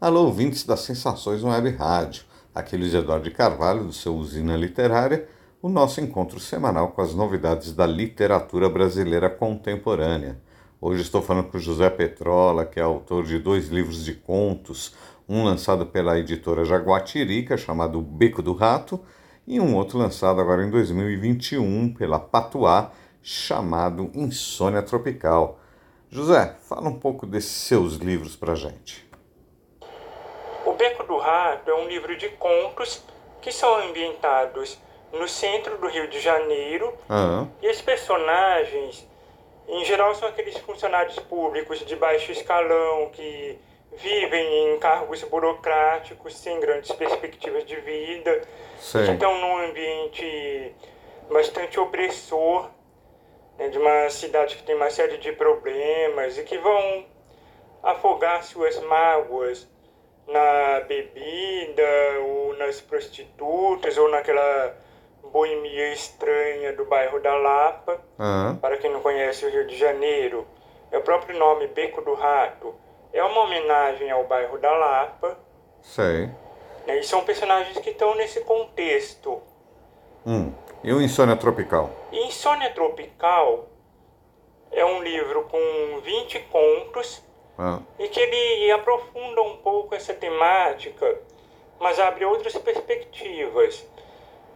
Alô, ouvintes das Sensações Web Rádio. Aqui Luiz Eduardo de Carvalho, do seu Usina Literária, o nosso encontro semanal com as novidades da literatura brasileira contemporânea. Hoje estou falando com José Petrola, que é autor de dois livros de contos, um lançado pela editora Jaguatirica, chamado Beco do Rato, e um outro lançado agora em 2021 pela Patuá, chamado Insônia Tropical. José, fala um pouco desses seus livros para gente. Do Rato é um livro de contos que são ambientados no centro do Rio de Janeiro Aham. e os personagens, em geral, são aqueles funcionários públicos de baixo escalão que vivem em cargos burocráticos sem grandes perspectivas de vida, Sei. que estão num ambiente bastante opressor, né, de uma cidade que tem uma série de problemas e que vão afogar suas mágoas na bebida ou nas prostitutas ou naquela boemia estranha do bairro da Lapa. Aham. Para quem não conhece o Rio de Janeiro, é o próprio nome Beco do Rato. É uma homenagem ao bairro da Lapa. Sei. né, E são personagens que estão nesse contexto. Hum. E o Insônia Tropical? Insônia Tropical é um livro com 20 contos Ah. e que ele aprofunda um pouco essa temática, mas abre outras perspectivas.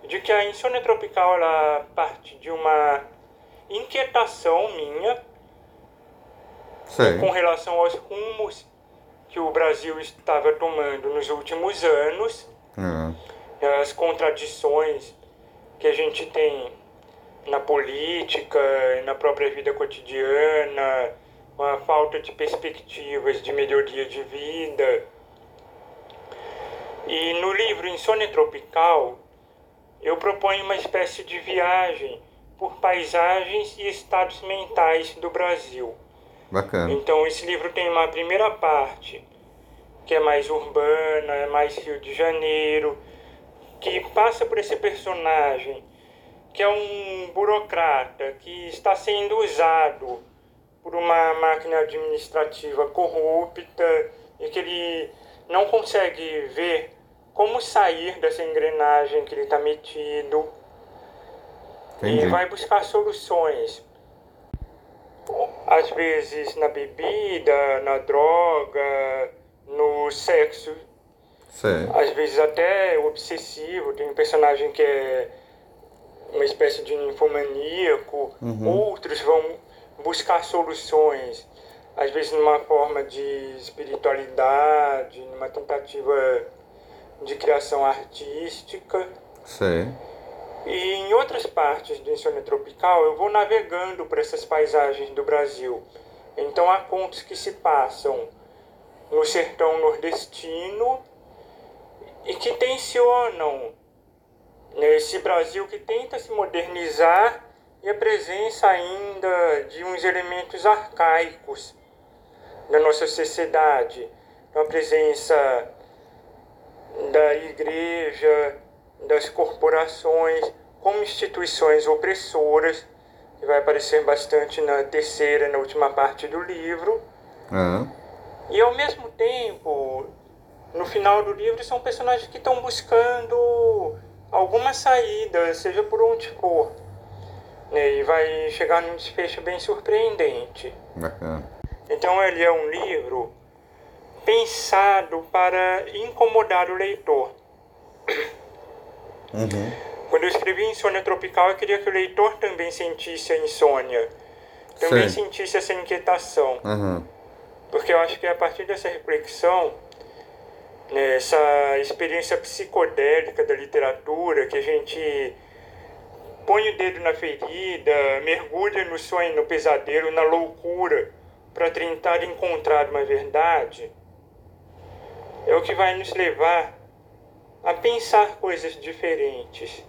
De que a insônia tropical ela parte de uma inquietação minha Sei. com relação aos rumos que o Brasil estava tomando nos últimos anos, Ah. as contradições que a gente tem na política, na própria vida cotidiana, uma falta de perspectivas de melhoria de vida. E no livro Insônia Tropical, eu proponho uma espécie de viagem por paisagens e estados mentais do Brasil. Bacana. Então esse livro tem uma primeira parte que é mais urbana, é mais Rio de Janeiro, que passa por esse personagem que é um burocrata que está sendo usado por uma máquina administrativa corrupta e que ele não consegue ver como sair dessa engrenagem que ele está metido Entendi. e vai buscar soluções. Às vezes na bebida, na droga, no sexo, Sei. às vezes até obsessivo. Tem um personagem que é uma espécie de ninfomaníaco. Outros vão buscar soluções, às vezes numa forma de espiritualidade, numa tentativa de criação artística. Sei. E em outras partes do Insônia Tropical, eu vou navegando por essas paisagens do Brasil. Então há contos que se passam no sertão nordestino e que tensionam nesse Brasil que tenta se modernizar e a presença ainda de uns elementos arcaicos da nossa sociedade. A presença da igreja, das corporações como instituições opressoras, que vai aparecer bastante na terceira e na última parte do livro. Ah. E ao mesmo tempo, no final do livro, são personagens que estão buscando alguma saída, seja por onde for. E vai chegar num desfecho bem surpreendente. Bacana. Então ele é um livro pensado para incomodar o leitor. Uhum. Quando eu escrevi Insônia Tropical, eu queria que o leitor também sentisse a insônia, também Sei. sentisse essa inquietação. Uhum. Porque eu acho que a partir dessa reflexão, né, essa experiência psicodélica da literatura, que a gente põe o dedo na ferida, mergulha no sonho, no pesadelo, na loucura, para tentar encontrar uma verdade, é o que vai nos levar a pensar coisas diferentes.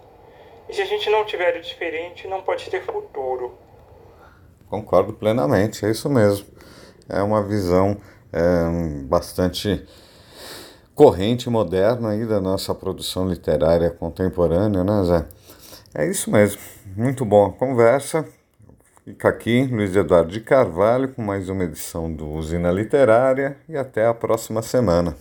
E se a gente não tiver o diferente, não pode ter futuro. Concordo plenamente, é isso mesmo. É uma visão é, bastante corrente moderna aí da nossa produção literária contemporânea, né, Zé? É isso mesmo. Muito boa conversa. Fica aqui Luiz Eduardo de Carvalho com mais uma edição do Usina Literária e até a próxima semana.